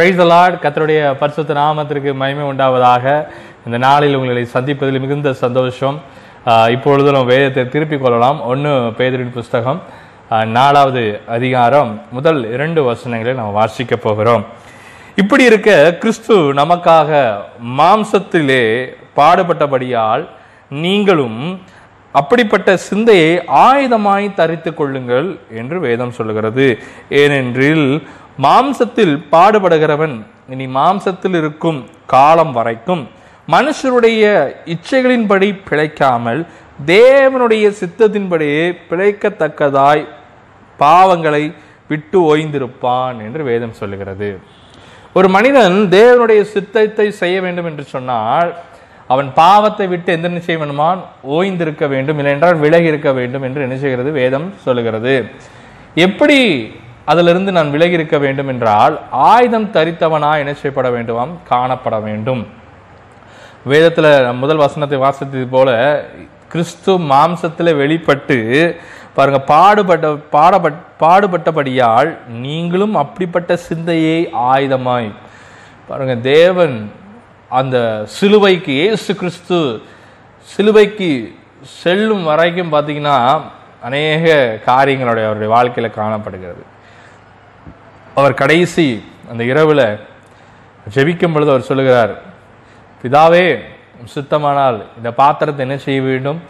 Price Lord கத்தருடைய பரிசுத்த நாமத்திற்கு மகிமை உண்டாவதாக. இந்த நாளில் உங்களை சந்திப்பதில் மிகுந்த சந்தோஷம். இப்பொழுது நம்ம வேதத்தை திருப்பிக் கொள்ளலாம். ஒன்று பேதரின் புஸ்தகம் நாலாவது அதிகாரம் முதல் இரண்டு வசனங்களை நாம் வாசிக்க போகிறோம். இப்படி இருக்க கிறிஸ்து நமக்காக மாம்சத்திலே பாடுபட்டபடியால் நீங்களும் அப்படிப்பட்ட சிந்தையை ஆயுதமாய் தரித்துக் கொள்ளுங்கள் என்று வேதம் சொல்லுகிறது. ஏனென்றில் மாம்சத்தில் பாடுபடுகிறவன் இனி மாம்சத்தில் இருக்கும் காலம் வரைக்கும் மனுஷருடைய இச்சைகளின்படி பிழைக்காமல் தேவனுடைய சித்தத்தின்படியே பிழைக்கத்தக்கதாய் பாவங்களை விட்டு ஓய்ந்திருப்பான் என்று வேதம் சொல்லுகிறது. ஒரு மனிதன் தேவனுடைய சித்தத்தை செய்ய வேண்டும் என்று சொன்னால் அவன் பாவத்தை விட்டு எந்த என்ன செய்ய வேண்டுமான் ஓய்ந்திருக்க வேண்டும் இல்லையென்றால் விலகி இருக்க வேண்டும் என்று என்ன செய்கிறது? வேதம் சொல்லுகிறது. எப்படி அதிலிருந்து நான் விலகி இருக்க வேண்டும் என்றால் ஆயுதம் தரித்தவனா என்ன செய்யப்பட வேண்டுமாம் காணப்பட வேண்டும். வேதத்தில் முதல் வசனத்தை வாசித்தது போல கிறிஸ்து மாம்சத்தில் வெளிப்பட்டு பாருங்க பாடுபட்ட பாடப்பட் பாடுபட்டபடியால் நீங்களும் அப்படிப்பட்ட சிந்தையை ஆயுதமாய் பாருங்க தேவன் அந்த சிலுவைக்கு ஏசு கிறிஸ்து சிலுவைக்கு செல்லும் வரைக்கும் பார்த்தீங்கன்னா அநேக காரியங்களுடைய அவருடைய வாழ்க்கையில் காணப்படுகிறது. அவர் கடைசி அந்த இரவில் ஜெபிக்கும் பொழுது அவர் சொல்லுகிறார் பிதாவே சுத்தமானால் இந்த பாத்திரத்தை என்ன செய்ய வேண்டும்?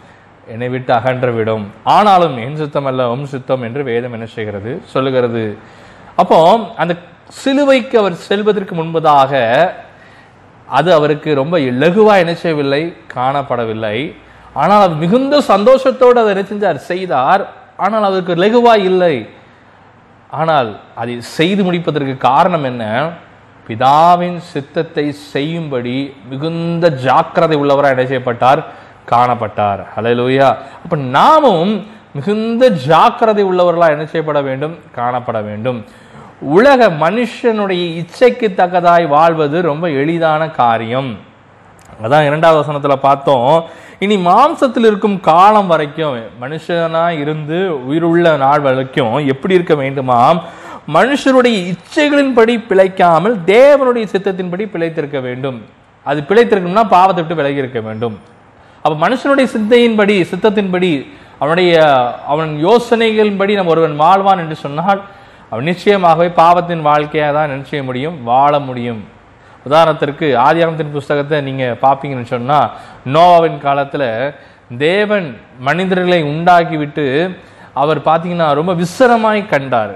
என்னை விட்டு அகன்று விடும். ஆனாலும் என் சுத்தம் அல்ல உம் சுத்தம் என்று வேதம் என்ன செய்கிறது? சொல்லுகிறது. அப்போ அந்த சிலுவைக்கு அவர் செல்வதற்கு முன்பதாக அது அவருக்கு ரொம்ப இலகுவாக என்ன செய்யவில்லை? காணப்படவில்லை. ஆனால் அவர் மிகுந்த சந்தோஷத்தோடு அதை என்ன செஞ்சார்? செய்தார். ஆனால் அவருக்கு லெகுவாக இல்லை. ஆனால் அதை செய்து முடிப்பதற்கு காரணம் என்ன? பிதாவின் சித்தத்தை செய்யும்படி மிகுந்த ஜாக்கிரதை உள்ளவராக என்ன செய்யப்பட்டார்? காணப்பட்டார். ஹalleluya. அப்ப நாமும் மிகுந்த ஜாக்கிரதை உள்ளவர்களாக என்ன செய்யப்பட வேண்டும்? காணப்பட வேண்டும். உலக மனுஷனுடைய இச்சைக்கு தக்கதாய் வாழ்வது ரொம்ப எளிதான காரியம். அதான் இரண்டாவது வசனத்துல பார்த்தோம். இனி மாம்சத்தில் இருக்கும் காலம் வரைக்கும் மனுஷனா இருந்து உயிருள்ள நாள் வரைக்கும் எப்படி இருக்க வேண்டுமாம் மனுஷருடைய இச்சைகளின்படி பிழைக்காமல் தேவனுடைய சித்தத்தின்படி பிழைத்திருக்க வேண்டும். அது பிழைத்திருக்கணும்னா பாவத்தை விட்டு விலகி இருக்க வேண்டும். அப்ப மனுஷனுடைய சித்தையின்படி சித்தத்தின்படி அவனுடைய அவன் யோசனைகளின்படி நம்ம ஒருவன் வாழ்வான் என்று சொன்னால் அவன் நிச்சயமாகவே பாவத்தின் வாழ்க்கையாக தான் என்ன முடியும் வாழ முடியும். உதாரணத்திற்கு ஆதியாகமத்தின் புஸ்தகத்தை நீங்க பார்ப்பீங்கன்னு சொன்னா நோவாவின் காலத்துல தேவன் மனிதர்களை உண்டாக்கி விட்டு அவர் பார்த்தீங்கன்னா ரொம்ப விசரமாய் கண்டார்.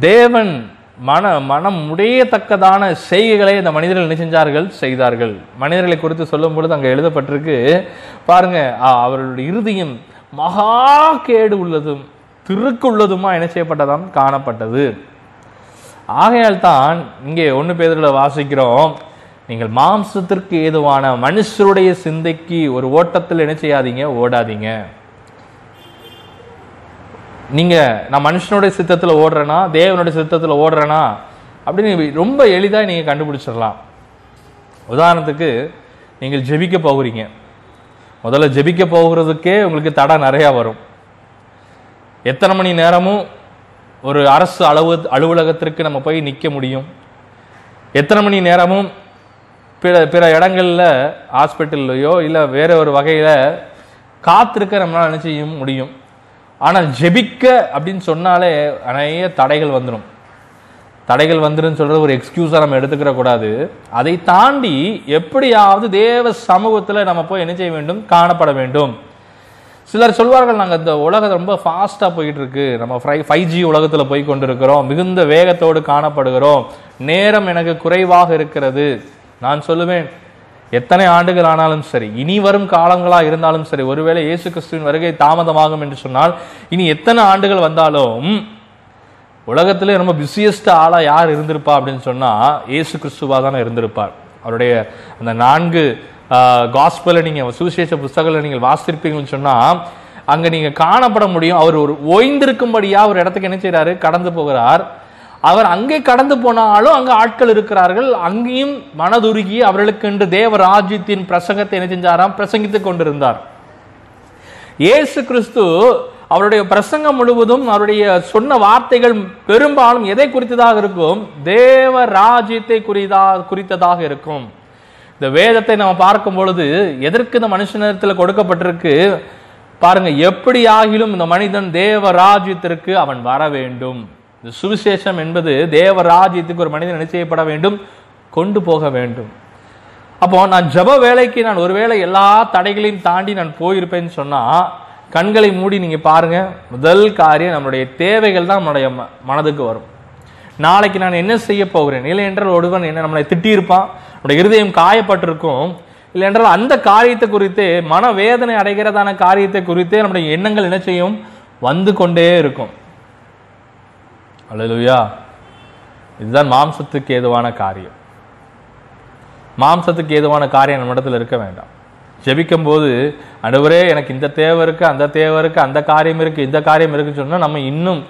தேவன் மன மனம் உடையத்தக்கதான செய்கைகளை அந்த மனிதர்கள் என்ன செஞ்சார்கள்? செய்தார்கள். மனிதர்களை குறித்து சொல்லும் பொழுது அங்கே எழுதப்பட்டிருக்கு பாருங்க ஆ, அவர்களுடைய இறுதியும் மகா கேடு உள்ளதும் திருக்குள்ளதுமா என்ன செய்யப்பட்டதாம்? காணப்பட்டது. ஆகையால் தான் இங்கே ஒன்று பேரில் வாசிக்கிறோம். நீங்கள் மாம்சத்திற்கு ஏதுவான மனுஷருடைய சிந்தைக்கு ஒரு ஓட்டத்தில் என்ன செய்யாதீங்க? ஓடாதீங்க. நீங்கள் நான் மனுஷனுடைய சித்தத்தில் ஓடுறேனா? தேவனுடைய சித்தத்தில் ஓடுறேனா? அப்படின்னு ரொம்ப எளிதாக நீங்கள் கண்டுபிடிச்சிடலாம். உதாரணத்துக்கு நீங்கள் ஜெபிக்க போகிறீங்க. முதல்ல ஜெபிக்க போகிறதுக்கே உங்களுக்கு தடை நிறையா வரும். எத்தனை மணி நேரமும் ஒரு அரசு அலுவ அலுவலகத்திற்கு நம்ம போய் நிற்க முடியும். எத்தனை மணி நேரமும் பிற பிற இடங்களில் ஹாஸ்பிட்டல்லையோ இல்லை வேற ஒரு வகையில் காத்திருக்க நம்மளால் என்ன முடியும். ஆனால் ஜெபிக்க அப்படின்னு சொன்னாலே நிறைய தடைகள் வந்துடும் தடைகள் வந்துடும் சொல்கிறது ஒரு எக்ஸ்கியூஸாக நம்ம எடுத்துக்கிற கூடாது. அதை தாண்டி எப்படியாவது தேவ சமூகத்தில் நம்ம போய் என்ன செய்ய வேண்டும்? காணப்பட வேண்டும். சிலர் சொல்வார்கள் நாங்கள் இந்த உலகம் ரொம்ப ஃபாஸ்ட்டாக போயிட்டு இருக்கு நம்ம ஃபை ஃபைவ் ஜி உலகத்தில் போய் கொண்டிருக்கிறோம். மிகுந்த வேகத்தோடு காணப்படுகிறோம். நேரம் எனக்கு குறைவாக இருக்கிறது. நான் சொல்லுவேன் எத்தனை ஆண்டுகள் ஆனாலும் சரி இனி வரும் காலங்களாக இருந்தாலும் சரி ஒருவேளை இயேசு கிறிஸ்துவின் வருகை தாமதமாகும் என்று சொன்னால் இனி எத்தனை ஆண்டுகள் வந்தாலும் உலகத்திலே ரொம்ப பிஸியஸ்ட் ஆளாக யார் இருந்திருப்பா? அப்படின்னு சொன்னால் இயேசு கிறிஸ்துவா தானே இருந்திருப்பார். அவருடைய அந்த நான்கு காஸ்பலை நீங்கள் சுவிசேஷ புஸ்தகங்களை நீங்கள் வாசித்திருப்பீங்கன்னு சொன்னால் அங்கே நீங்கள் காணப்பட முடியும். அவர் ஒரு ஓய்ந்திருக்கும்படியாக ஒரு இடத்துக்கு என்ன செய்கிறாரு கடந்து போகிறார். அவர் அங்கே கடந்து போனாலும் அங்கே ஆட்கள் இருக்கிறார்கள். அங்கேயும் மனதுருகி அவர்களுக்கு என்று தேவ ராஜ்யத்தின் பிரசங்கத்தை என்ன செஞ்சாராம்? பிரசங்கித்துக் கொண்டிருந்தார். இயேசு கிறிஸ்து அவருடைய பிரசங்கம் முழுவதும் அவருடைய சொன்ன வார்த்தைகள் பெரும்பாலும் எதை குறித்ததாக இருக்கும்? தேவ ராஜ்யத்தை குறிதா குறித்ததாக இருக்கும். இந்த வேதத்தை நம்ம பார்க்கும் பொழுது எதற்கு இந்த மனுஷனத்தில் கொடுக்கப்பட்டிருக்கு? பாருங்க எப்படி ஆகிலும் இந்த மனிதன் தேவ ராஜ்யத்திற்கு அவன் வர வேண்டும். இந்த சுவிசேஷம் என்பது தேவ ராஜ்யத்துக்கு ஒரு மனிதன் என்ன செய்யப்பட வேண்டும்? கொண்டு போக வேண்டும். அப்போ நான் ஜப வேலைக்கு நான் ஒருவேளை எல்லா தடைகளையும் தாண்டி நான் போயிருப்பேன்னு சொன்னா கண்களை மூடி நீங்க பாருங்க. முதல் காரியம் நம்மளுடைய தேவைகள் தான் நம்மளுடைய ம- மனதுக்கு வரும். நாளைக்கு நான் என்ன செய்ய போகிறேன்? இல்லை என்றால் ஒருவன் என்ன நம்மளை திட்டியிருப்பான் நம்முடைய இருதயம் காயப்பட்டிருக்கும். இல்லை என்றால் அந்த காரியத்தை குறித்தே மனவேதனை அடைகிறதான காரியத்தை குறித்தே நம்முடைய எண்ணங்கள் என்ன செய்யும்? வந்து கொண்டே இருக்கும். அழலுயா இதுதான் மாம்சத்துக்கு ஏதுவான காரியம். மாம்சத்துக்கு ஏதுவான காரியம் நம்ம இடத்துல இருக்க வேண்டாம். ஜெபிக்கும் போது அடுவரே எனக்கு இந்த தேவை இருக்கு அந்த தேவை இருக்கு அந்த காரியம் இருக்கு இந்த காரியம் இருக்குன்னு சொன்னால் நம்ம இன்னும்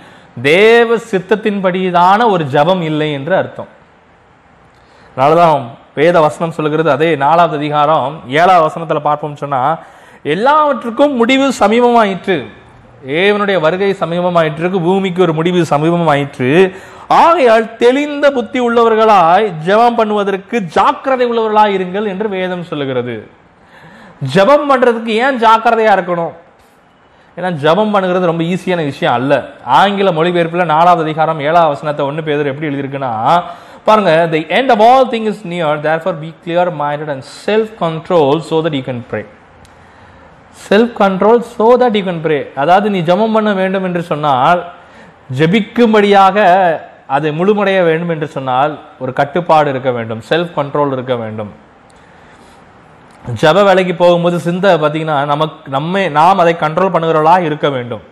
தேவ சித்தத்தின்படிதான ஒரு ஜெபம் இல்லை என்று அர்த்தம். அதனாலதான் வேத வசனம் சொல்லுகிறது அதே நாலாவது அதிகாரம் ஏழாவது வசனத்தில் பார்ப்போம் சொன்னா எல்லாவற்றுக்கும் முடிவு சமீபமாயிற்று. ஏவனுடைய வருகை சமீபமாயிற்று பூமிக்கு ஒரு முடிவு சமீபமாயிற்று. ஆகையால் தெளிந்த புத்தி உள்ளவர்களாய் ஜெபம் பண்ணுவதற்கு ஜாக்கிரதை உள்ளவர்களாய் இருங்கள் என்று வேதம் சொல்லுகிறது. ஜெபம் பண்றதுக்கு ஏன் ஜாக்கிரதையா இருக்கணும்? ஏன்னா ஜெபம் பண்ணுறது ரொம்ப ஈஸியான விஷயம் அல்ல. ஆங்கில மொழிபெயர்ப்பில் நாலாவது அதிகாரம் ஏழாவது வசனத்தை ஒன்று பேர் எப்படி எழுதியிருக்குன்னா பாருங்க the end of all thing is near therefore be clear minded and self control so that you can pray self control so that you can pray அதாவது நீ ஜெபம் பண்ண வேண்டும் என்று சொன்னால் ஜெபிக்கும்படியாக அதை முழுமடைய வேண்டும் என்று சொன்னால் ஒரு கட்டுப்பாடு இருக்க வேண்டும் செல்ஃப் கண்ட்ரோல் இருக்க வேண்டும். ஜப வேலைக்கு போகும்போது சிந்தை பார்த்தீங்கன்னா நமக்கு நம்மை நாம் அதை கண்ட்ரோல் பண்ணுகிறவளாக இருக்க வேண்டும்.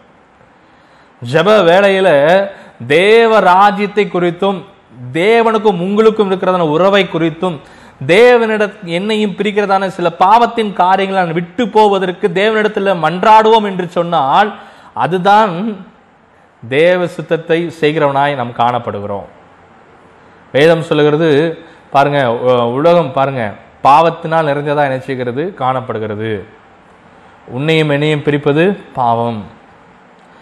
ஜப வேலையில் தேவ ராஜ்யத்தை குறித்தும் தேவனுக்கும் உங்களுக்கும் இருக்கிறதான உறவை குறித்தும் தேவனிட என்னையும் பிரிக்கிறதான சில பாவத்தின் காரியங்களை நான் விட்டு போவதற்கு தேவனிடத்தில் மன்றாடுவோம் என்று சொன்னால் அதுதான் தேவ சித்தத்தை செய்கிறவனாய் நாம் காணப்படுகிறோம். வேதம் சொல்லுகிறது பாருங்க உலகம் பாருங்கள் பாவத்தினால் நிறைந்ததா என்ன செய்கிறது? காணப்படுகிறது. உன்னையும் என்னையும் பிரிப்பது பாவம்.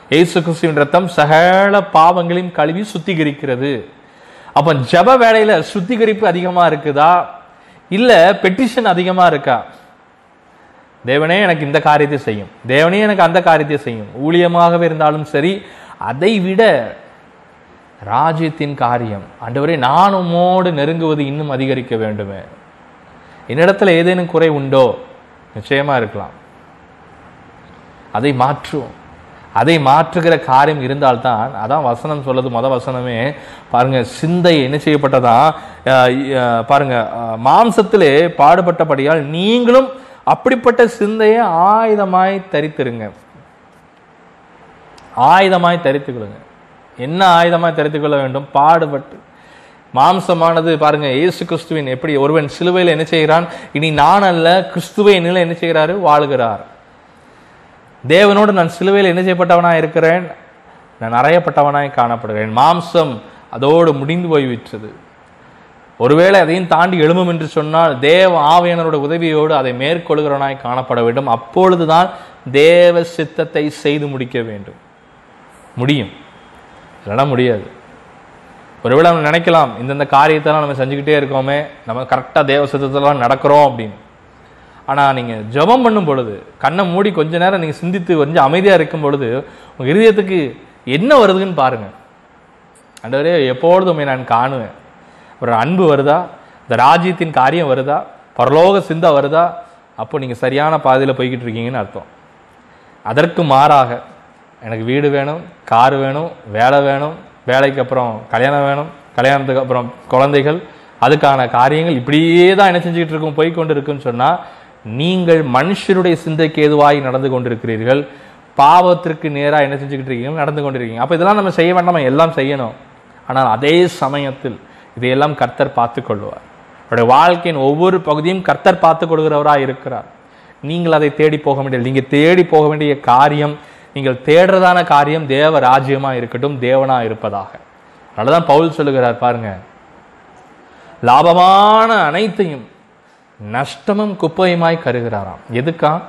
இயேசு கிறிஸ்துவின் ரத்தம் சகல பாவங்களையும் கழுவி சுத்திகரிக்கிறது. அப்போ ஜெப வேலையில் சுத்திகரிப்பு அதிகமாக இருக்குதா? இல்லை பெட்டிஷன் அதிகமாக இருக்கா? தேவனே எனக்கு இந்த காரியத்தை செய்யும். தேவனே எனக்கு அந்த காரியத்தை செய்யும். ஊழியமாகவே இருந்தாலும் சரி அதை விட ராஜ்யத்தின் காரியம். ஆண்டவரே நான் உம்மோடு நெருங்குவது இன்னும் அதிகரிக்க வேண்டுமே. என்னிடத்தில் ஏதேனும் குறை உண்டோ? நிச்சயமாக இருக்கலாம். அதை மாற்றுவோம். அதை மாற்றுகிற காரியம் இருந்தால்தான் அதான் வசனம் சொல்லுது மொத வசனமே. பாருங்க சிந்தை என்ன செய்யப்பட்டதா? பாருங்க மாம்சத்திலே பாடுபட்டபடியால் நீங்களும் அப்படிப்பட்ட சிந்தையை ஆயுதமாய் தரித்திருங்க. ஆயுதமாய் தரித்துக் கொள்ளுங்க. என்ன ஆயுதமாய் தரித்துக் கொள்ள வேண்டும்? பாடுபட்டு. மாம்சமானது பாருங்க இயேசு கிறிஸ்துவின் எப்படி ஒருவன் சிலுவையில் என்ன செய்கிறான்? இனி நான் அல்ல கிறிஸ்துவை என்னில் என்ன செய்கிறாரு? வாழுகிறார். தேவனோடு நான் சிலுவையில் என்ன செய்யப்பட்டவனாய் இருக்கிறேன்? நான் அறையப்பட்டவனாய் காணப்படுகிறேன். மாம்சம் அதோடு முடிந்து போய்விட்டது. ஒருவேளை அதையும் தாண்டி எழும்பும் என்று சொன்னால் தேவ ஆவியானவரோட உதவியோடு அதை மேற்கொள்கிறவனாய் காணப்பட வேண்டும். அப்பொழுதுதான் தேவ சித்தத்தை செய்து முடிக்க வேண்டும். முடியும். இல்லைன்னா முடியாது. ஒருவேளை நம்ம நினைக்கலாம் இந்தந்த காரியத்தெல்லாம் நம்ம செஞ்சுக்கிட்டே இருக்கோமே நம்ம கரெக்டாக தேவ சத்தத்தெல்லாம் நடக்கிறோம் அப்படின்னு. ஆனால் நீங்கள் ஜெபம் பண்ணும் பொழுது கண்ணை மூடி கொஞ்ச நேரம் நீங்கள் சிந்தித்து கொஞ்சம் அமைதியாக இருக்கும் பொழுது உங்கள் இருதயத்துக்கு என்ன வருதுன்னு பாருங்கள் அண்டவரே எப்பொழுது உம்மை நான் காணுவேன். ஒரு அன்பு வருதா? இந்த ராஜ்யத்தின் காரியம் வருதா? பரலோக சிந்தா வருதா? அப்போ நீங்கள் சரியான பாதையில் போய்கிட்டு இருக்கீங்கன்னு அர்த்தம். அதற்கு மாறாக எனக்கு வீடு வேணும் கார் வேணும் வேலை வேணும் வேலைக்கு அப்புறம் கல்யாணம் வேணும் கல்யாணத்துக்கு அப்புறம் குழந்தைகள் அதுக்கான காரியங்கள் இப்படியே தான் என்ன செஞ்சுக்கிட்டு இருக்கும் போய் கொண்டு இருக்குன்னு சொன்னால் நீங்கள் மனுஷருடைய சிந்தைக்கு ஏதுவாய் நடந்து கொண்டிருக்கிறீர்கள். பாவத்திற்கு நேராக என்ன செஞ்சுக்கிட்டு இருக்கீங்க நடந்து கொண்டிருக்கீங்க. அப்போ இதெல்லாம் நம்ம செய்ய வேண்டாம் நம்ம எல்லாம் செய்யணும். ஆனால் அதே சமயத்தில் இதையெல்லாம் கர்த்தர் பார்த்து கொள்வார். அவருடைய வாழ்க்கையின் ஒவ்வொரு பகுதியும் கர்த்தர் பார்த்து கொள்கிறவராக இருக்கிறார். நீங்கள் அதை தேடி போக வேண்டிய நீங்கள் தேடி போக வேண்டிய காரியம் நீங்கள் தேடுறதான காரியம் தேவ ராஜ்யமா இருக்கட்டும் தேவனா இருப்பதாக. அதனாலதான் பவுல் சொல்லுகிறார் பாருங்க. லாபமான அனைத்தையும் நஷ்டமும் குப்பையுமாய் கருகிறாராம். எதுக்கா?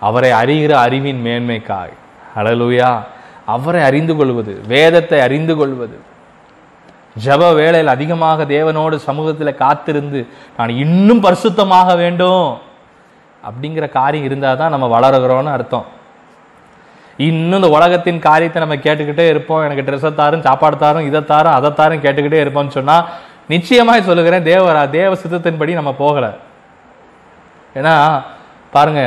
அவரை அறிகிற அறிவின் மேன்மைக்காய். அழலுயா அவரை அறிந்து கொள்வது வேதத்தை அறிந்து கொள்வது. ஜெப வேளையில் அதிகமாக தேவனோடு சமூகத்தில் காத்திருந்து நான் இன்னும் பரிசுத்தமாக வேண்டும் அப்படிங்கிற காரியம் இருந்தால் தான் நம்ம வளருகிறோம்னு அர்த்தம். இன்னும் இந்த உலகத்தின் காரியத்தை நம்ம கேட்டுக்கிட்டே இருப்போம். எனக்கு ட்ரெஸ்ஸை தாரும் சாப்பாடு தாரும் இதை தாரும் அதை தாரும் கேட்டுக்கிட்டே இருப்போம்னு சொன்னால் நிச்சயமாக சொல்லுகிறேன் தேவரா தேவ சித்தத்தின்படி நம்ம போகலை. ஏன்னா பாருங்க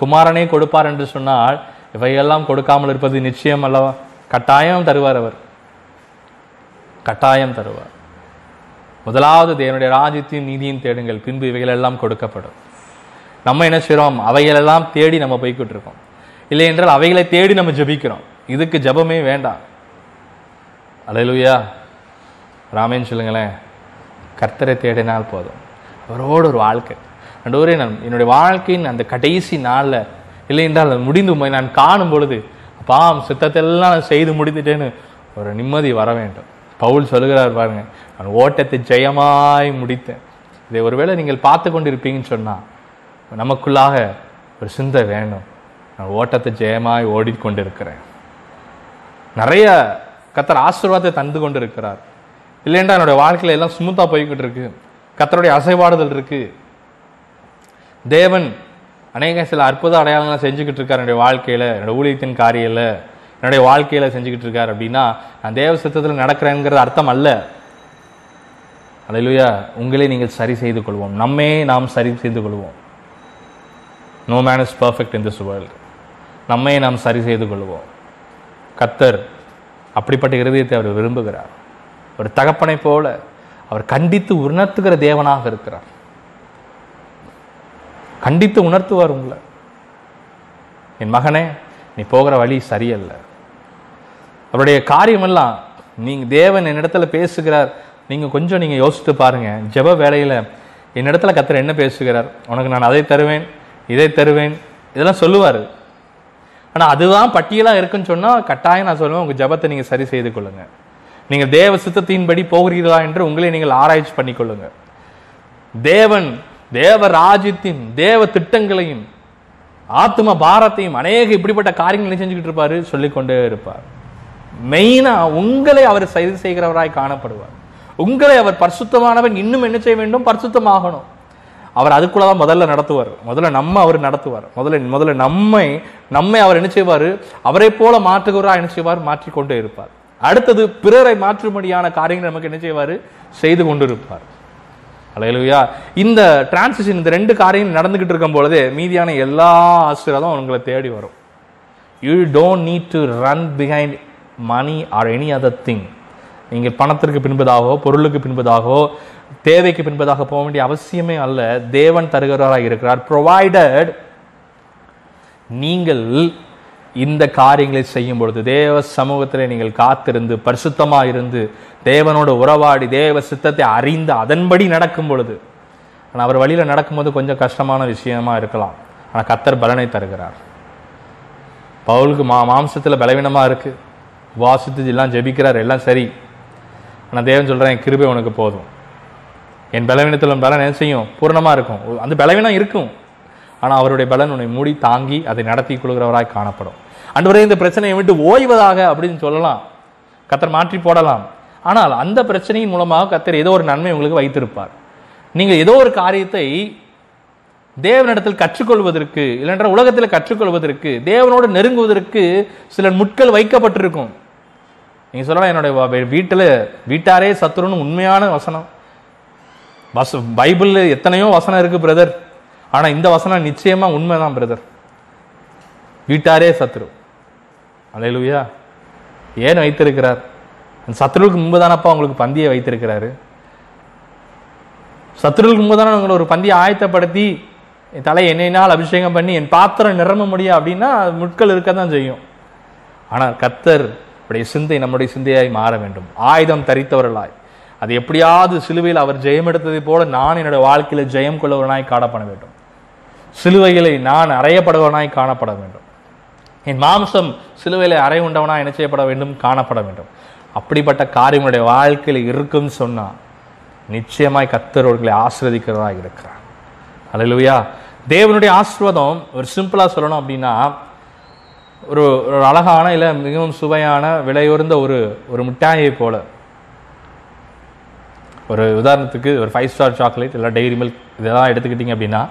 குமாரனே கொடுப்பார் என்று சொன்னால் இவையெல்லாம் கொடுக்காமல் இருப்பது நிச்சயம் அல்லவா? கட்டாயம் தருவார் அவர். கட்டாயம் தருவார். முதலாவது தேவனுடைய ராஜ்யத்தையும் நீதியும் தேடுங்கள். பின்பு இவைகளெல்லாம் கொடுக்கப்படும். நம்ம என்ன செய்கிறோம் அவைகளெல்லாம் தேடி நம்ம போய்கிட்டு இருக்கோம். இல்லை என்றால் அவைகளை தேடி நம்ம ஜெபிக்கிறோம். இதுக்கு ஜெபமே வேண்டாம். அலையலுயா. ராமேன்னு சொல்லுங்களேன். கர்த்தரை தேடினால் போதும். அவரோட ஒரு வாழ்க்கை. நடுவரே நான் என்னுடைய வாழ்க்கையின் அந்த கடைசி நாளில் இல்லை என்றால் அது முடிந்து நான் காணும் பொழுது அப்பாம் சித்தத்தெல்லாம் நான் செய்து முடித்துட்டேன்னு ஒரு நிம்மதி வர வேண்டும். பவுல் சொல்லுகிறார் பாருங்க நான் ஓட்டத்தை ஜெயமாய் முடித்தேன். இதை ஒருவேளை நீங்கள் பார்த்து கொண்டிருப்பீங்கன்னு சொன்னால் நமக்குள்ளாக ஒரு சிந்தை வேணும். நான் ஓட்டத்தை ஜெயமாய் ஓடிக்கொண்டிருக்கிறேன். நிறைய கத்தர் ஆசீர்வாதத்தை தந்து கொண்டு இருக்கிறார் இல்லைன்றா என்னுடைய வாழ்க்கையில எல்லாம் ஸ்மூத்தாக போய்கிட்டு இருக்கு. கத்தருடைய அசைபாடுதல் இருக்கு. தேவன் அநேக சில அற்புத அடையாளங்களை செஞ்சுக்கிட்டு இருக்கார் என்னுடைய வாழ்க்கையில என்னோட ஊழியத்தின் காரியல என்னுடைய வாழ்க்கையில செஞ்சுக்கிட்டு இருக்கார் அப்படின்னா நான் தேவ சித்தத்தில் நடக்கிறேங்கிறது அர்த்தம் அல்ல. அலையிலுயா உங்களே நீங்கள் சரி செய்து கொள்வோம். நம்மே நாம் சரி செய்து கொள்வோம். No man is perfect in this world நம்மை நாம் சரி செய்து கொள்வோம். கத்தர் அப்படிப்பட்ட இருதயத்தை அவர் விரும்புகிறார். ஒரு தகப்பனை போல அவர் கண்டித்து உணர்த்துகிற தேவனாக இருக்கிறார். கண்டித்து உணர்த்துவார் உங்களை. என் மகனே நீ போகிற வழி சரியல்ல. அவருடைய காரியமெல்லாம் நீங்கள் தேவன் என்னிடத்துல பேசுகிறார். நீங்கள் கொஞ்சம் நீங்கள் யோசித்து பாருங்கள் ஜெப வேலையில் என்னிடத்துல கத்தர் என்ன பேசுகிறார்? உனக்கு நான் அதை தருவேன் இதை தருவேன் இதெல்லாம் சொல்லுவார். ஆனால் அதுதான் பட்டியலாக இருக்குன்னு சொன்னால் கட்டாயம் நான் சொல்லுவேன் உங்கள் ஜெபத்தை நீங்கள் சரி செய்து கொள்ளுங்கள் நீங்கள் தேவ சித்தத்தின்படி போகிறீர்களா என்று உங்களை நீங்கள் ஆராய்ச்சி பண்ணிக்கொள்ளுங்க தேவன் தேவ ராஜ்யத்தின் தேவ திட்டங்களையும் ஆத்ம பாரத்தையும் அநேக இப்படிப்பட்ட காரியங்களை செஞ்சுக்கிட்டு இருப்பாரு? சொல்லிக்கொண்டே இருப்பார். மெயினாக உங்களை அவர் சரி செய்கிறவராய் காணப்படுவார். உங்களை அவர் பரிசுத்தமானவன் இன்னும் என்ன செய்ய வேண்டும்? பரிசுத்தமாகணும். அவர் அதுக்குள்ளதான் முதல்ல நடத்துவார். முதல்ல நம்ம அவர் நடத்துவார். முதல்ல முதல்ல நம்மை நம்மை அவர் என்ன செய்வார்? அவரை போல மாற்றுகிறவராக என்ன செய்வார்? மாற்றிக்கொண்டே இருப்பார். அடுத்தது பிறரை மாற்றும்படியான காரியங்கள் நமக்கு என்ன செய்வார்? செய்து கொண்டிருப்பார். அலையலுயா இந்த டிரான்சிஷன் இந்த ரெண்டு காரியம் நடந்துகிட்டு இருக்கும் பொழுதே மீதியான எல்லா ஆசீர்வாதம் உங்களை தேடி வரும். You don't need to run behind money or any other thing நீங்கள் பணத்திற்கு பின்பதாகவோ பொருளுக்கு பின்பதாகவோ தேவைக்கு பின்பதாக போக வேண்டிய அவசியமே அல்ல. தேவன் தருகிறவராக இருக்கிறார். ப்ரொவைடட் நீங்கள் இந்த காரியங்களை செய்யும் பொழுது தேவ சமூகத்தில் நீங்கள் காத்திருந்து பரிசுத்தமாக இருந்து தேவனோடு உறவாடி தேவ சித்தத்தை அறிந்து அதன்படி நடக்கும் பொழுது ஆனால் அவர் வழியில் நடக்கும்போது கொஞ்சம் கஷ்டமான விஷயமா இருக்கலாம். ஆனால் கத்தர் பலனை தருகிறார். பவுலுக்கு மா மாம்சத்தில் பலவீனமா இருக்கு. வாசித்து எல்லாம் ஜெபிக்கிறார் எல்லாம் சரி. ஆனால் தேவன் சொல்றேன் கிருபை உனக்கு போதும். என் பலவீனத்தில் உன் பலன் என்ன செய்யும்? பூர்ணமாக இருக்கும். அந்த பலவீனம் இருக்கும். ஆனால் அவருடைய பலன் உன்னை மூடி தாங்கி அதை நடத்தி கொள்கிறவராய் காணப்படும். அன்றுவரை இந்த பிரச்சனையை விட்டு ஓய்வதாக அப்படின்னு சொல்லலாம். கத்தர் மாற்றி போடலாம். ஆனால் அந்த பிரச்சனையின் மூலமாக கத்தர் ஏதோ ஒரு நன்மை உங்களுக்கு வைத்திருப்பார். நீங்கள் ஏதோ ஒரு காரியத்தை தேவனிடத்தில் கற்றுக்கொள்வதற்கு இல்லைன்ற உலகத்தில் கற்றுக்கொள்வதற்கு தேவனோடு நெருங்குவதற்கு சில முட்கள் வைக்கப்பட்டிருக்கும். நீங்கள் சொல்லலாம் என்னுடைய வீட்டில் வீட்டாரே சத்துருன்னு உண்மையான வசனம். வச பைபிளில் எத்தனையோ வசனம் இருக்குது பிரதர் ஆனால் இந்த வசனம் நிச்சயமாக உண்மை தான் பிரதர் வீட்டாரே சத்ரு. அலையலுவியா ஏன் வைத்திருக்கிறார்? அந்த சத்ருவுக்கு முன்பு தானப்பா உங்களுக்கு பந்தியை வைத்திருக்கிறாரு? சத்ருவுக்கு முன்பு தானே உங்களை ஒரு பந்தியை ஆயத்தப்படுத்தி என் தலை என்னையினால் அபிஷேகம் பண்ணி என் பாத்திரம் நிரம்ப முடியும் அப்படின்னா முட்கள் இருக்க தான் செய்யும். ஆனால் கத்தர் உடைய சிந்தை நம்முடைய சிந்தையாய் மாற வேண்டும். ஆயுதம் தரித்தவர்களாய். அது எப்படியாவது சிலுவையில் அவர் ஜெயம் எடுத்ததை போல நான் என்னுடைய வாழ்க்கையில் ஜெயம் கொள்ளவனாய் காணப்பட வேண்டும். சிலுவைகளை நான் அறையப்படுவனாய் காணப்பட வேண்டும். என் மாம்சம் சிலுவையில் அறை உண்டவனாய் என்ன செய்யப்பட வேண்டும்? காணப்பட வேண்டும். அப்படிப்பட்ட காரியங்களுடைய வாழ்க்கையில் இருக்குன்னு சொன்னால் நிச்சயமாய் கத்தரோடுகளை ஆசிரதிக்கிறதா இருக்கிறார். அல்லேலூயா தேவனுடைய ஆசிர்வாதம் ஒரு சிம்பிளாக சொல்லணும் அப்படின்னா ஒரு ஒரு அழகான இல்லை மிகவும் சுவையான விலையுறந்த ஒரு ஒரு மிட்டாயை போல ஒரு உதாரணத்துக்கு ஒரு ஃபைவ் ஸ்டார் சாக்லேட் இல்லை டெய்ரி மில்க் இதெல்லாம் எடுத்துக்கிட்டிங்க அப்படின்னா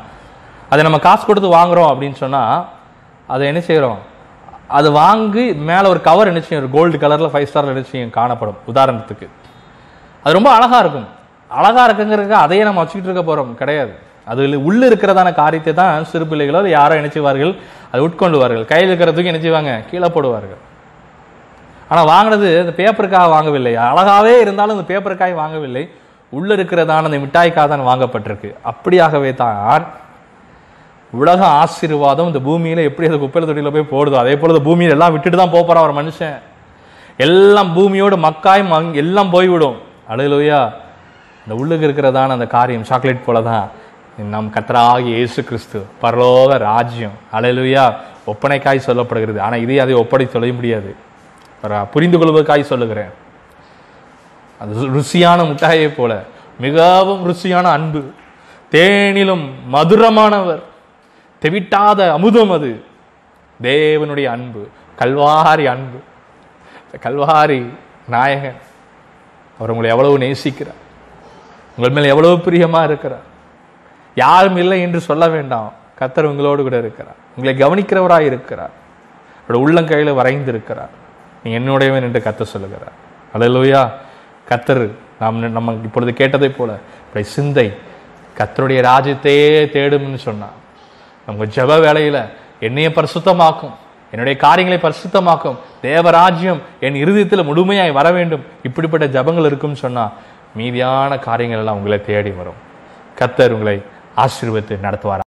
அதை நம்ம காசு கொடுத்து வாங்குகிறோம் அப்படின்னு சொன்னால் அதை என்ன செய்கிறோம் அது வாங்கி மேலே ஒரு கவர் என்ன செய்யும்? ஒரு கோல்டு கலரில் ஃபைவ் ஸ்டாரில் என்ன செய்யும்? காணப்படும். உதாரணத்துக்கு. அது ரொம்ப அழகாக இருக்கும். அழகாக இருக்குங்கிறதுக்கு அதையே நம்ம வச்சுக்கிட்டு இருக்க போகிறோம் கிடையாது. அதில் உள்ளே இருக்கிறதான காரியத்தை தான் சிறு பிள்ளைகளோ அதை யாரோ நினைச்சுவார்கள் அதை உட்கொள்ளுவார்கள். கையில் இருக்கிறதுக்கு என்ன கீழே போடுவார்கள். ஆனால் வாங்கினது இந்த பேப்பருக்காக வாங்கவில்லை. அழகாகவே இருந்தாலும் இந்த பேப்பருக்காக வாங்கவில்லை. உள்ளே இருக்கிறதான அந்த மிட்டாய்க்காக தான் வாங்கப்பட்டிருக்கு. அப்படியாகவே தான் உலக ஆசீர்வாதம் இந்த பூமியில் எப்படி அது குப்பையில் தொட்டியில் போய் போடுதோ அதே போல் இந்த பூமியில் எல்லாம் விட்டுட்டு தான் போப் போறான் ஒரு மனுஷன். எல்லாம் பூமியோடு மக்காய் மங் எல்லாம் போய்விடும். அழுலுயா இந்த உள்ளுக்கு இருக்கிறதான அந்த காரியம் சாக்லேட் போல தான். நம் கத்தராகி இயேசு கிறிஸ்து பரலோக ராஜ்யம். அழலுயா ஒப்பனைக்காய் சொல்லப்படுகிறது. ஆனால் இதை அதை ஒப்படை சொல்ல முடியாது. புரிந்து கொள்வதற்காய் சொல்லுகிறேன். அது ருசியான முட்டாயை போல மிகவும் ருசியான அன்பு தேனிலும் மதுரமானவர் தெவிட்டாத அமுதம் அது தேவனுடைய அன்பு கல்வாரி அன்பு. கல்வாரி நாயகன் அவர் உங்களை எவ்வளவு நேசிக்கிறார் உங்கள் மேல் எவ்வளவு பிரியமாக இருக்கிறார். யாரும் இல்லை என்று சொல்ல வேண்டாம் கத்தர் உங்களோடு கூட இருக்கிறார். உங்களை கவனிக்கிறவராக இருக்கிறார். அவருடைய உள்ளங்கையில் வரைந்து இருக்கிறார் நீ என்னுடையவன் என்று கத்த சொல்லுகிறார். அல்லேலூயா கத்தர் நாம் நம்ம இப்பொழுது கேட்டதை போல இப்படி சிந்தை கத்தருடைய ராஜ்யத்தையே தேடும்னு சொன்னான் நமக்கு ஜெப வேலையில் என்னையை பரிசுத்தமாக்கும் என்னுடைய காரியங்களை பரிசுத்தமாக்கும் தேவராஜ்யம் என் இருதயத்தில் முழுமையாய் வர வேண்டும் இப்படிப்பட்ட ஜெபங்கள் இருக்கும்னு சொன்னால் மீதியான காரியங்கள் எல்லாம் உங்களை தேடி வரும். கத்தர் உங்களை ஆசீர்வதித்து நடத்துவார்